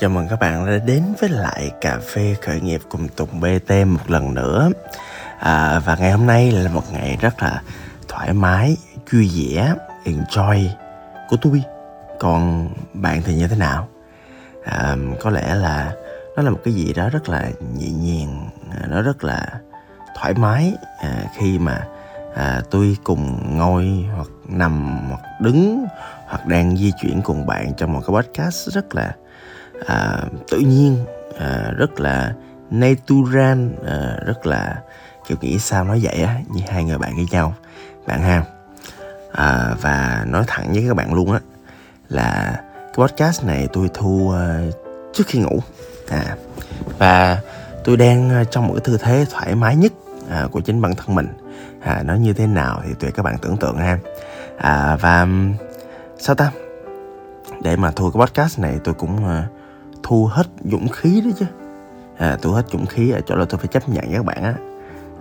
Chào mừng các bạn đã đến với lại cà phê khởi nghiệp cùng Tùng BT một lần nữa à, Và ngày hôm nay là một ngày rất là thoải mái, vui vẻ, enjoy của tôi Còn bạn thì như thế nào? À, có lẽ là nó là một cái gì đó rất là nhẹ nhàng, nó rất là thoải mái à, khi mà à, tôi cùng ngồi hoặc nằm hoặc đứng hoặc đang di chuyển cùng bạn trong một cái podcast rất là à, tự nhiên à, rất là natural à, rất là kiểu nghĩ sao nói vậy á như hai người bạn với nhau bạn ha. À, và nói thẳng với các bạn luôn á là cái podcast này tôi thu uh, trước khi ngủ. À và tôi đang à, trong một cái tư thế thoải mái nhất à, của chính bản thân mình. À, nó như thế nào thì tùy các bạn tưởng tượng ha. À, và sao ta? Để mà thu cái podcast này tôi cũng uh, thu hết dũng khí đó chứ. À, thu hết dũng khí ở chỗ là tôi phải chấp nhận với các bạn á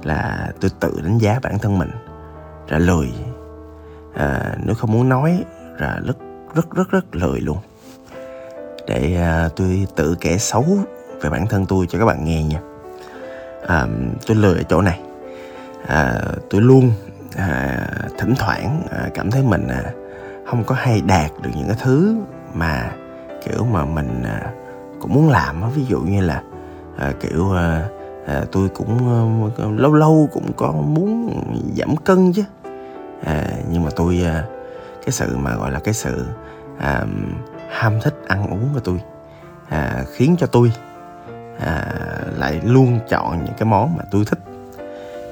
là tôi tự đánh giá bản thân mình ra lười à, nếu không muốn nói là rất rất rất rất lười luôn. Để à, tôi tự kể xấu về bản thân tôi cho các bạn nghe nha. À, tôi lười ở chỗ này. À, tôi luôn à, thỉnh thoảng à, cảm thấy mình à, không có hay đạt được những cái thứ mà kiểu mà mình à, cũng muốn làm ví dụ như là à, kiểu à, à, tôi cũng à, lâu lâu cũng có muốn giảm cân chứ. À, nhưng mà tôi à, cái sự mà gọi là cái sự à, ham thích ăn uống của tôi à, khiến cho tôi à, lại luôn chọn những cái món mà tôi thích.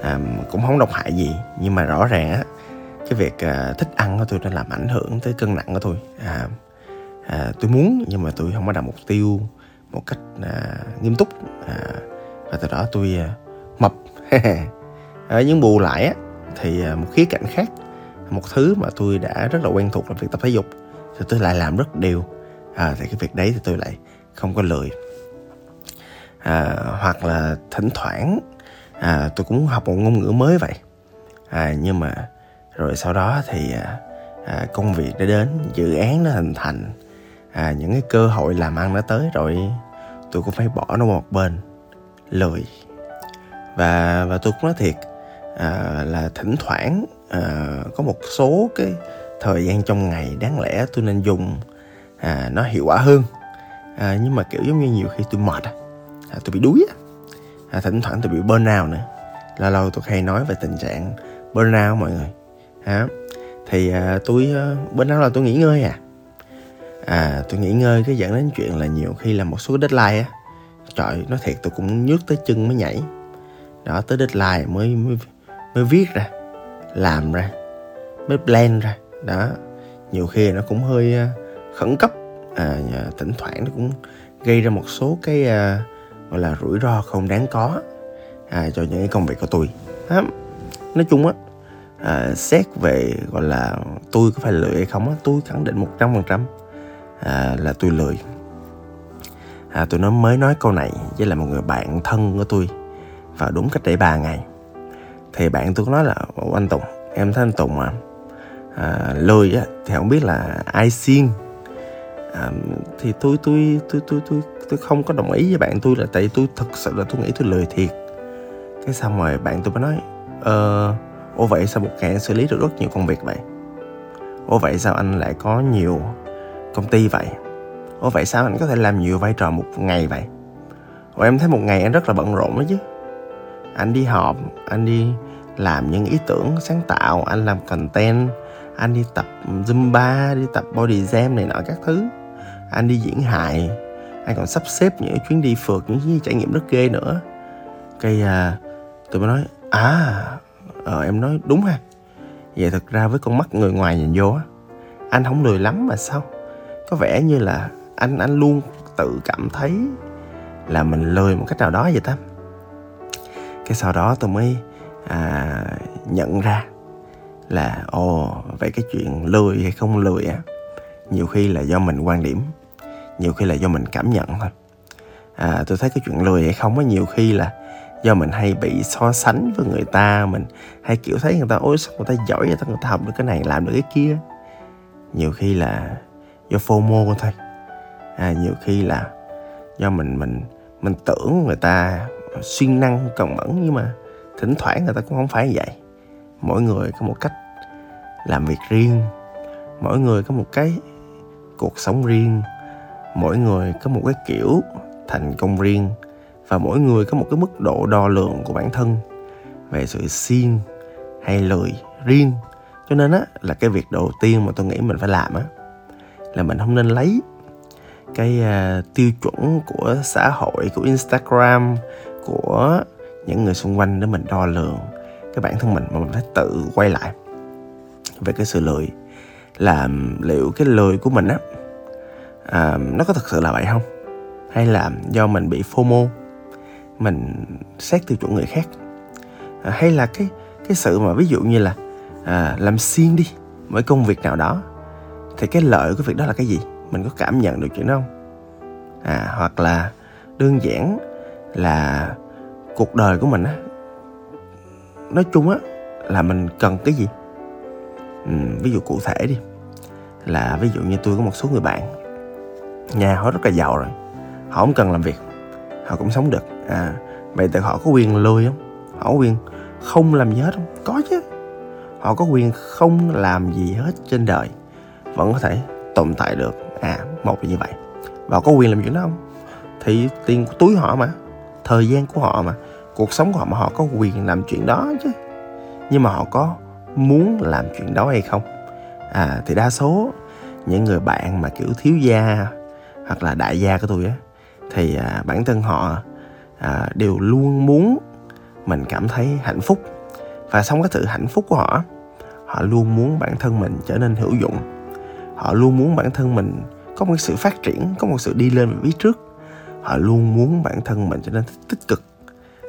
À, cũng không độc hại gì nhưng mà rõ ràng á cái việc à, thích ăn của tôi đã làm ảnh hưởng tới cân nặng của tôi. À, à, tôi muốn nhưng mà tôi không có đặt mục tiêu một cách à, nghiêm túc. À, và từ đó tôi à, mập. À, nhưng bù lại á thì à, một khía cạnh khác một thứ mà tôi đã rất là quen thuộc là việc tập thể dục thì tôi lại làm rất đều. À, thì cái việc đấy thì tôi lại không có lười. À, hoặc là thỉnh thoảng à, tôi cũng học một ngôn ngữ mới vậy. À, nhưng mà rồi sau đó thì à, à, công việc đã đến dự án nó hình thành à, những cái cơ hội làm ăn nó tới rồi tôi cũng phải bỏ nó một bên. Lười. Và và tôi cũng nói thiệt à, là thỉnh thoảng à, có một số cái thời gian trong ngày đáng lẽ tôi nên dùng à, nó hiệu quả hơn. À, nhưng mà kiểu giống như nhiều khi tôi mệt à, tôi bị đuối à, thỉnh thoảng tôi bị burnout nữa. Lâu lâu tôi hay nói về tình trạng burnout mọi người. À, thì à, tôi à, uh, burnout là tôi nghỉ ngơi à à tôi nghỉ ngơi cái dẫn đến chuyện là nhiều khi là một số deadline á. Trời nói thiệt tôi cũng nhức tới chân mới nhảy. Đó tới deadline mới mới mới viết ra làm ra mới plan ra. Đó nhiều khi nó cũng hơi uh, khẩn cấp. À, thỉnh thoảng nó cũng gây ra một số cái uh, gọi là rủi ro không đáng có à, cho những cái công việc của tôi. À, nói chung á à, xét về gọi là tôi có phải lười hay không á tôi khẳng định một trăm phần trăm à, là tôi lười. À, tôi nó mới nói câu này với là một người bạn thân của tôi vào đúng cách đây ba ngày. Thì bạn tôi có nói là anh Tùng em thấy anh Tùng mà à, lười á thì không biết là ai xiên à, thì tôi tôi tôi tôi tôi tôi không có đồng ý với bạn tôi là tại tôi thật sự là tôi nghĩ tôi lười thiệt. Cái xong rồi bạn tôi mới nói ờ ô vậy sao một ngày anh xử lý được rất nhiều công việc vậy? Ô vậy sao anh lại có nhiều công ty vậy? Ủa vậy sao anh có thể làm nhiều vai trò một ngày vậy? Ủa em thấy một ngày anh rất là bận rộn đó chứ. Anh đi họp anh đi làm những ý tưởng sáng tạo anh làm content anh đi tập zumba đi tập body jam này nọ các thứ. Anh đi diễn hài anh còn sắp xếp những chuyến đi phượt những trải nghiệm rất ghê nữa. Cái à, tôi mới nói à ờ em nói đúng ha. Vậy thực ra với con mắt người ngoài nhìn vô á anh không lười lắm mà sao? Có vẻ như là anh anh luôn tự cảm thấy là mình lười một cách nào đó vậy ta? Cái sau đó tôi mới à, nhận ra là ồ vậy cái chuyện lười hay không lười á nhiều khi là do mình quan điểm nhiều khi là do mình cảm nhận thôi. À, tôi thấy cái chuyện lười hay không á nhiều khi là do mình hay bị so sánh với người ta mình hay kiểu thấy người ta ôi sao người ta giỏi vậy ta người ta học được cái này làm được cái kia. Nhiều khi là do fomo thôi à, nhiều khi là do mình mình mình tưởng người ta siêng năng cần mẫn nhưng mà thỉnh thoảng người ta cũng không phải vậy. Mỗi người có một cách làm việc riêng mỗi người có một cái cuộc sống riêng mỗi người có một cái kiểu thành công riêng và mỗi người có một cái mức độ đo lường của bản thân về sự siêng hay lười riêng. Cho nên á là cái việc đầu tiên mà tôi nghĩ mình phải làm á là mình không nên lấy cái uh, tiêu chuẩn của xã hội của instagram của những người xung quanh để mình đo lường cái bản thân mình mà mình phải tự quay lại về cái sự lười. Là liệu cái lười của mình á à, nó có thật sự là vậy không? Hay là do mình bị fomo mình xét tiêu chuẩn người khác? À, hay là cái cái sự mà ví dụ như là à, làm xiên đi mỗi công việc nào đó thì cái lợi của việc đó là cái gì? Mình có cảm nhận được chuyện đó không? À hoặc là đơn giản là cuộc đời của mình á nói chung á là mình cần cái gì? Ừ, ví dụ cụ thể đi. Là ví dụ như tôi có một số người bạn nhà họ rất là giàu rồi họ không cần làm việc họ cũng sống được. À vậy thì họ có quyền lười không? Họ có quyền không làm gì hết không? Có chứ. Họ có quyền không làm gì hết trên đời vẫn có thể tồn tại được. À một là như vậy. Và họ có quyền làm chuyện đó không? Thì tiền của túi họ mà thời gian của họ mà cuộc sống của họ mà họ có quyền làm chuyện đó chứ. Nhưng mà họ có muốn làm chuyện đó hay không? À thì đa số những người bạn mà kiểu thiếu gia hoặc là đại gia của tôi á thì à, bản thân họ à, đều luôn muốn mình cảm thấy hạnh phúc. Và xong cái sự hạnh phúc của họ họ luôn muốn bản thân mình trở nên hữu dụng họ luôn muốn bản thân mình có một sự phát triển có một sự đi lên về phía trước. Họ luôn muốn bản thân mình trở nên tích cực.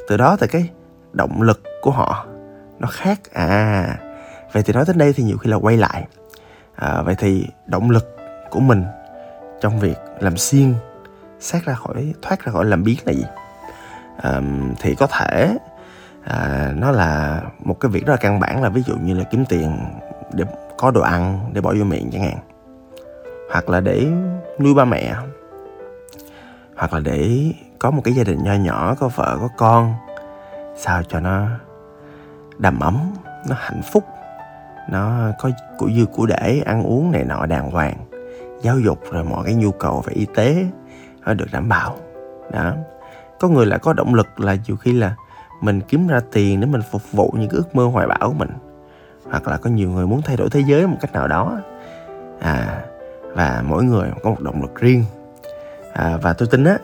Từ đó thì cái động lực của họ nó khác. À vậy thì nói đến đây thì nhiều khi là quay lại. À, vậy thì động lực của mình trong việc làm xiên sát ra khỏi thoát ra khỏi làm biến là gì? À, thì có thể à, nó là một cái việc rất là căn bản là ví dụ như là kiếm tiền để có đồ ăn để bỏ vô miệng chẳng hạn hoặc là để nuôi ba mẹ, hoặc là để có một cái gia đình nho nhỏ, có vợ, có con, sao cho nó đầm ấm, nó hạnh phúc, nó có của dư của để, ăn uống này nọ đàng hoàng, giáo dục rồi mọi cái nhu cầu về y tế nó được đảm bảo. Đó. Có người lại có động lực là nhiều khi là mình kiếm ra tiền để mình phục vụ những cái ước mơ hoài bão của mình, hoặc là có nhiều người muốn thay đổi thế giới một cách nào đó. À và mỗi người có một động lực riêng. À, và tôi tin á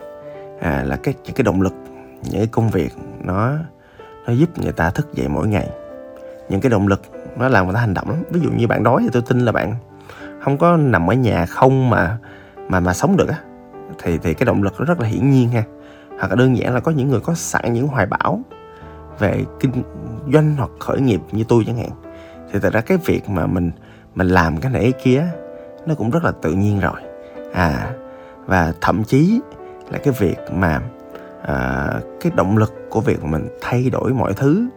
à, là cái những cái động lực những cái công việc nó nó giúp người ta thức dậy mỗi ngày. Những cái động lực nó làm người ta hành động lắm. Ví dụ như bạn đói thì tôi tin là bạn không có nằm ở nhà không mà mà mà sống được á. Thì thì cái động lực nó rất là hiển nhiên ha. Hoặc là đơn giản là có những người có sẵn những hoài bão về kinh doanh hoặc khởi nghiệp như tôi chẳng hạn. Thì thật ra cái việc mà mình mình làm cái này cái kia nó cũng rất là tự nhiên rồi. À và thậm chí là cái việc mà à, cái động lực của việc mà mình thay đổi mọi thứ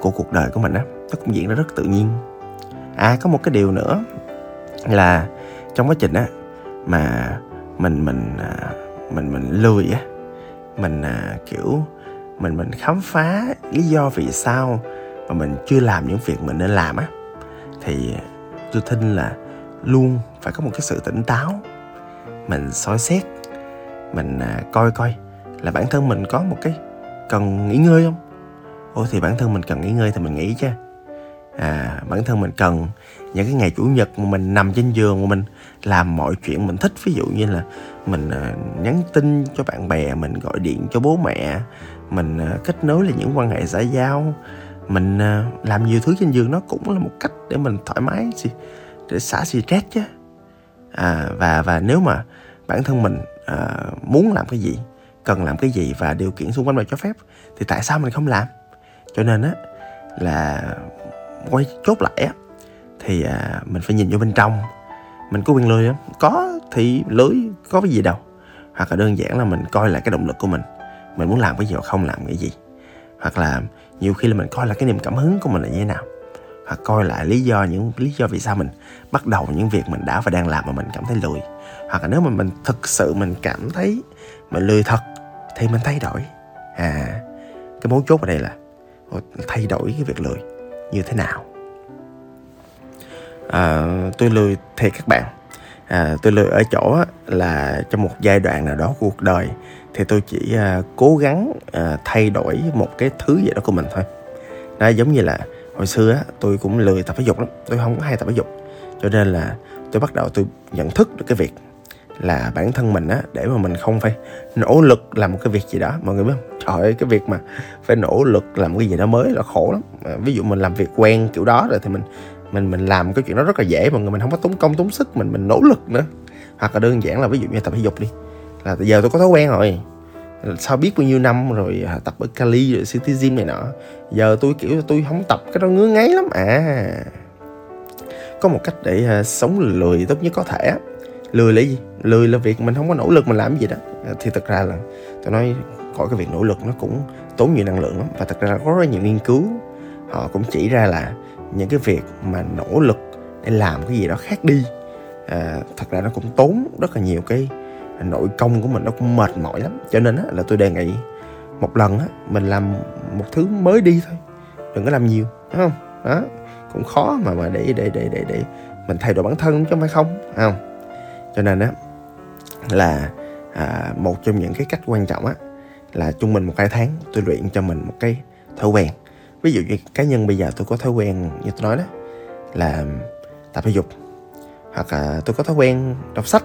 của cuộc đời của mình á nó cũng diễn ra rất tự nhiên. À có một cái điều nữa là trong quá trình á mà mình mình à, mình mình lười á mình à, kiểu mình mình khám phá lý do vì sao mà mình chưa làm những việc mình nên làm á thì tôi tin là luôn phải có một cái sự tỉnh táo. Mình soi xét mình à, coi coi là bản thân mình có một cái cần nghỉ ngơi không? Ô thì bản thân mình cần nghỉ ngơi thì mình nghỉ chứ. À bản thân mình cần những cái ngày chủ nhật mà mình nằm trên giường mà mình làm mọi chuyện mình thích. Ví dụ như là mình à, nhắn tin cho bạn bè mình gọi điện cho bố mẹ mình à, kết nối là những quan hệ xã giao. Mình à, làm nhiều thứ trên giường nó cũng là một cách để mình thoải mái để xả stress chứ. À, và và nếu mà bản thân mình à, muốn làm cái gì cần làm cái gì và điều kiện xung quanh mà cho phép thì tại sao mình không làm? Cho nên á là quay chốt lại á thì à, mình phải nhìn vô bên trong. Mình có quyền lười không? Có thì lưới có cái gì đâu. Hoặc là đơn giản là mình coi lại cái động lực của mình. Mình muốn làm cái gì hoặc không làm cái gì. Hoặc là nhiều khi là mình coi là cái niềm cảm hứng của mình là như thế nào hoặc coi lại lý do những lý do vì sao mình bắt đầu những việc mình đã và đang làm mà mình cảm thấy lười. Hoặc là nếu mà mình thực sự mình cảm thấy mình lười thật thì mình thay đổi. À cái mấu chốt ở đây là thay đổi cái việc lười như thế nào? À, tôi lười thì các bạn. À, tôi lười ở chỗ là trong một giai đoạn nào đó của cuộc đời thì tôi chỉ à, cố gắng à, thay đổi một cái thứ gì đó của mình thôi. Nó giống như là hồi xưa á, tôi cũng lười tập thể dục lắm tôi không có hay tập thể dục. Cho nên là tôi bắt đầu tôi nhận thức được cái việc là bản thân mình á để mà mình không phải nỗ lực làm một cái việc gì đó. Mọi người biết không? Trời ơi cái việc mà phải nỗ lực làm cái gì đó mới là khổ lắm. À, ví dụ mình làm việc quen kiểu đó rồi thì mình mình mình làm cái chuyện đó rất là dễ mọi người mình không có tốn công tốn sức mình mình nỗ lực nữa. Hoặc là đơn giản là ví dụ như tập thể dục đi là giờ tôi có thói quen rồi sao biết bao nhiêu năm rồi à, tập ở Cali rồi City Gym này nọ? Giờ tôi kiểu tôi không tập cái đó ngứa ngáy lắm. À có một cách để uh, sống lười tốt nhất có thể lười là gì? Lười là việc mình không có nỗ lực mình làm gì đó. À, thì thật ra là tôi nói khỏi cái việc nỗ lực nó cũng tốn nhiều năng lượng lắm. Và thật ra là có rất nhiều nghiên cứu họ cũng chỉ ra là những cái việc mà nỗ lực để làm cái gì đó khác đi à, thật ra nó cũng tốn rất là nhiều cái nội công của mình nó cũng mệt mỏi lắm. Cho nên á, là tôi đề nghị một lần á, mình làm một thứ mới đi thôi. Đừng có làm nhiều đúng không? Đó cũng khó mà mà để để để để để mình thay đổi bản thân chứ không phải không không? Cho nên á là à, một trong những cái cách quan trọng á là trung bình một hai tháng tôi luyện cho mình một cái thói quen. Ví dụ như cá nhân bây giờ tôi có thói quen như tôi nói đó là tập thể dục. Hoặc là tôi có thói quen đọc sách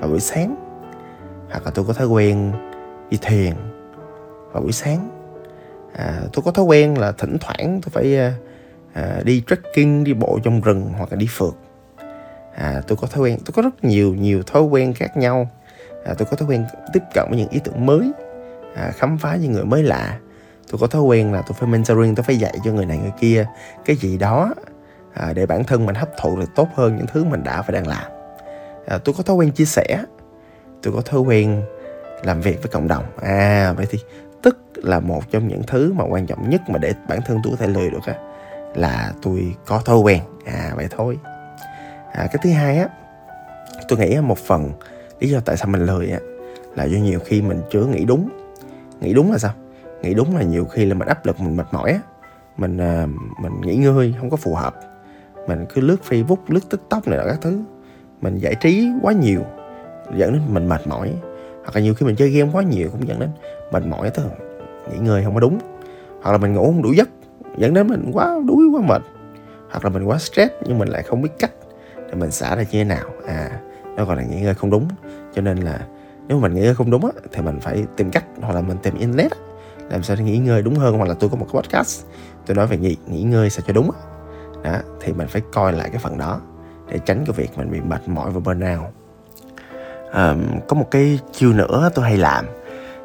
vào buổi sáng hoặc là tôi có thói quen đi thiền vào buổi sáng. À, tôi có thói quen là thỉnh thoảng tôi phải à, à, đi trekking đi bộ trong rừng hoặc là đi phượt. À, tôi có thói quen tôi có rất nhiều nhiều thói quen khác nhau. À, tôi có thói quen tiếp cận với những ý tưởng mới à, khám phá những người mới lạ. Tôi có thói quen là tôi phải mentoring tôi phải dạy cho người này người kia cái gì đó à, để bản thân mình hấp thụ được tốt hơn những thứ mình đã và đang làm. À, tôi có thói quen chia sẻ tôi có thói quen làm việc với cộng đồng. À vậy thì tức là một trong những thứ mà quan trọng nhất mà để bản thân tôi có thể lười được á là tôi có thói quen. À vậy thôi. À, cái thứ hai á tôi nghĩ một phần lý do tại sao mình lười á là do nhiều khi mình chưa nghĩ đúng. Nghĩ đúng là sao? Nghĩ đúng là nhiều khi là mình áp lực mình mệt mỏi á. Mình à, mình nghỉ ngơi không có phù hợp. Mình cứ lướt facebook lướt tiktok này đó các thứ. Mình giải trí quá nhiều dẫn đến mình mệt mỏi. Hoặc là nhiều khi mình chơi game quá nhiều cũng dẫn đến mệt mỏi tới nghỉ ngơi không có đúng. Hoặc là mình ngủ không đủ giấc dẫn đến mình quá đuối quá mệt. Hoặc là mình quá stress nhưng mình lại không biết cách để mình xả ra như thế nào. À nó gọi là nghỉ ngơi không đúng. Cho nên là nếu mà mình nghỉ ngơi không đúng á, thì mình phải tìm cách hoặc là mình tìm internet làm sao để nghỉ ngơi đúng hơn. Hoặc là tôi có một cái podcast tôi nói về nghỉ, nghỉ ngơi sao cho đúng á. Đó thì mình phải coi lại cái phần đó để tránh cái việc mình bị mệt mỏi và burnout à, có một cái chiêu nữa tôi hay làm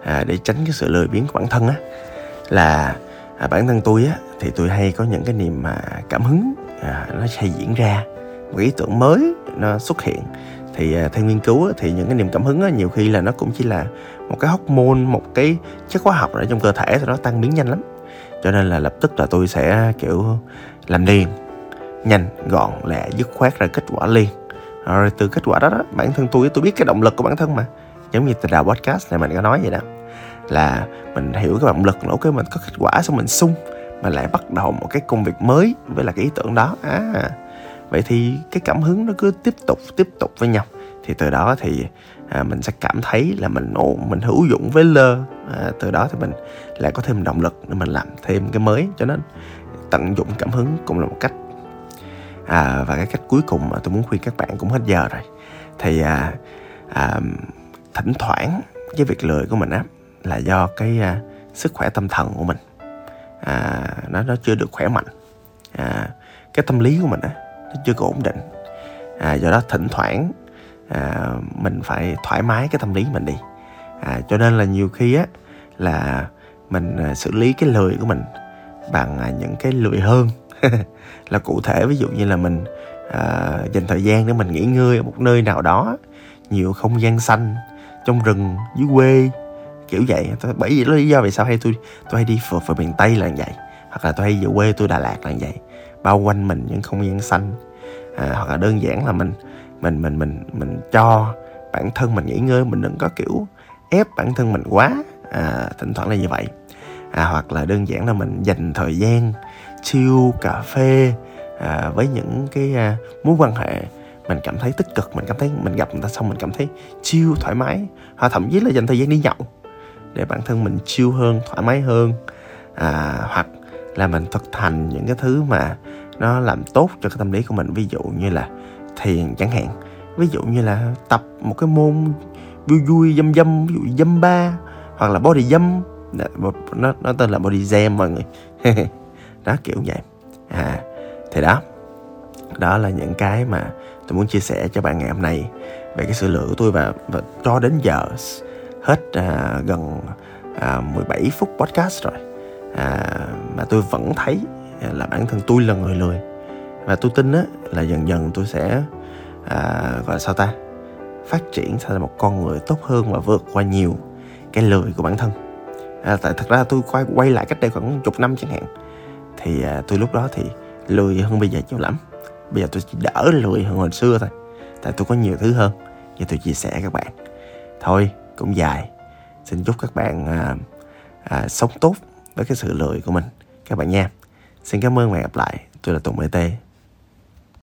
à, để tránh cái sự lười biếng của bản thân á là à, bản thân tôi á thì tôi hay có những cái niềm mà cảm hứng à, nó hay diễn ra một ý tưởng mới nó xuất hiện. Thì à, theo nghiên cứu á, thì những cái niềm cảm hứng á, nhiều khi là nó cũng chỉ là một cái hormone một cái chất hóa học ở trong cơ thể thì nó tăng biến nhanh lắm. Cho nên là lập tức là tôi sẽ kiểu làm liền nhanh gọn lẹ dứt khoát ra kết quả liền rồi từ kết quả đó, đó bản thân tôi tôi biết cái động lực của bản thân mà. Giống như từ đầu podcast này mình có nói vậy đó. Là mình hiểu cái động lực là ok mình có kết quả xong mình sung mà lại bắt đầu một cái công việc mới với là cái ý tưởng đó. À vậy thì cái cảm hứng nó cứ tiếp tục tiếp tục với nhau. Thì từ đó thì à, mình sẽ cảm thấy là mình ồ mình hữu dụng với lơ. À, từ đó thì mình lại có thêm động lực để mình làm thêm cái mới. Cho nên tận dụng cảm hứng cũng là một cách à, và cái cách cuối cùng mà tôi muốn khuyên các bạn cũng hết giờ rồi. Thì à, à, thỉnh thoảng cái việc lười của mình á là do cái à, sức khỏe tâm thần của mình. À, nó nó chưa được khỏe mạnh. À, cái tâm lý của mình á nó chưa có ổn định. À, do đó thỉnh thoảng à, mình phải thoải mái cái tâm lý mình đi. À, cho nên là nhiều khi á là mình à, xử lý cái lười của mình bằng à, những cái lười hơn. là cụ thể ví dụ như là mình à, dành thời gian để mình nghỉ ngơi ở một nơi nào đó nhiều không gian xanh trong rừng dưới quê kiểu vậy. Bởi vì lý do vì sao hay tôi tôi hay đi phượt về miền tây là vậy hoặc là tôi hay về quê tôi đà lạt là vậy. Bao quanh mình những không gian xanh. À, hoặc là đơn giản là mình mình mình mình mình cho bản thân mình nghỉ ngơi mình đừng có kiểu ép bản thân mình quá. À, thỉnh thoảng là như vậy. À, hoặc là đơn giản là mình dành thời gian chill cà phê à, với những cái à, mối quan hệ mình cảm thấy tích cực mình cảm thấy mình gặp người ta xong mình cảm thấy chill thoải mái. Hoặc thậm chí là dành thời gian đi nhậu để bản thân mình chill hơn thoải mái hơn. À, hoặc là mình thực hành những cái thứ mà nó làm tốt cho cái tâm lý của mình. Ví dụ như là thiền chẳng hạn. Ví dụ như là tập một cái môn vui vui dâm dâm ví dụ dâm ba hoặc là body dâm nó nó tên là body jam mọi người. đó kiểu vậy. À thì đó. Đó là những cái mà tôi muốn chia sẻ cho bạn ngày hôm nay về cái sự lựa của tôi và, và cho đến giờ hết à, gần à, 17 phút podcast rồi. À, mà tôi vẫn thấy là bản thân tôi là người lười. Và tôi tin á là dần dần tôi sẽ à, gọi là sao ta? Phát triển thành một con người tốt hơn và vượt qua nhiều cái lười của bản thân. À, tại thật ra tôi quay quay lại cách đây khoảng chục năm chẳng hạn thì à, tôi lúc đó thì lười hơn bây giờ nhiều lắm. Bây giờ tôi chỉ đỡ lười hơn hồi xưa thôi tại tôi có nhiều thứ hơn. Và tôi chia sẻ các bạn. Thôi cũng dài. Xin chúc các bạn à, à, sống tốt với cái sự lười của mình. Các bạn nha. Xin cảm ơn và hẹn gặp lại. Tôi là tùng bt